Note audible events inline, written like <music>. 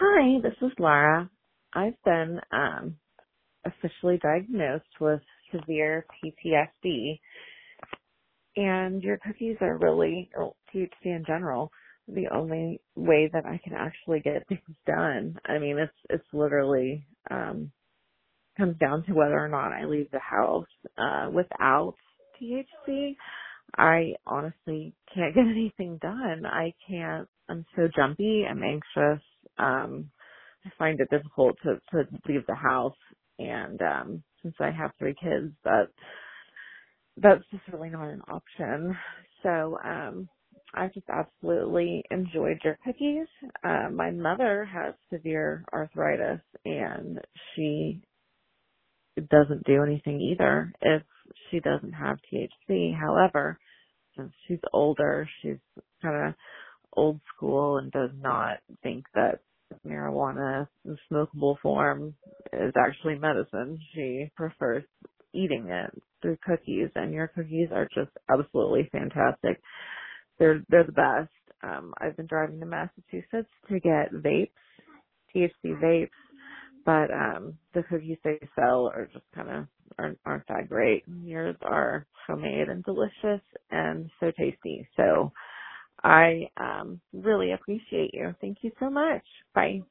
Hi, this is Laura. I've been um, officially diagnosed with severe PTSD, and your cookies are really, or THC in general, the only way that I can actually get things done. I mean, it's it's literally um, comes down to whether or not I leave the house uh, without THC. I honestly can't get <laughs> anything done. I can't. I'm so jumpy. I'm anxious. Um, I find it difficult to to leave the house, and um, since I have three kids, that that's just really not an option. So um, I just absolutely enjoyed your cookies. Uh, my mother has severe arthritis, and she doesn't do anything either if she doesn't have THC. However, since she's older, she's kind of old school and does not think that marijuana in smokable form is actually medicine. She prefers eating it through cookies and your cookies are just absolutely fantastic. They're they're the best. Um I've been driving to Massachusetts to get vapes, THC vapes but um the cookies they sell are just kind of aren't, aren't that great. Yours are homemade and delicious and so tasty. So I um really appreciate you. Thank you so much. Bye.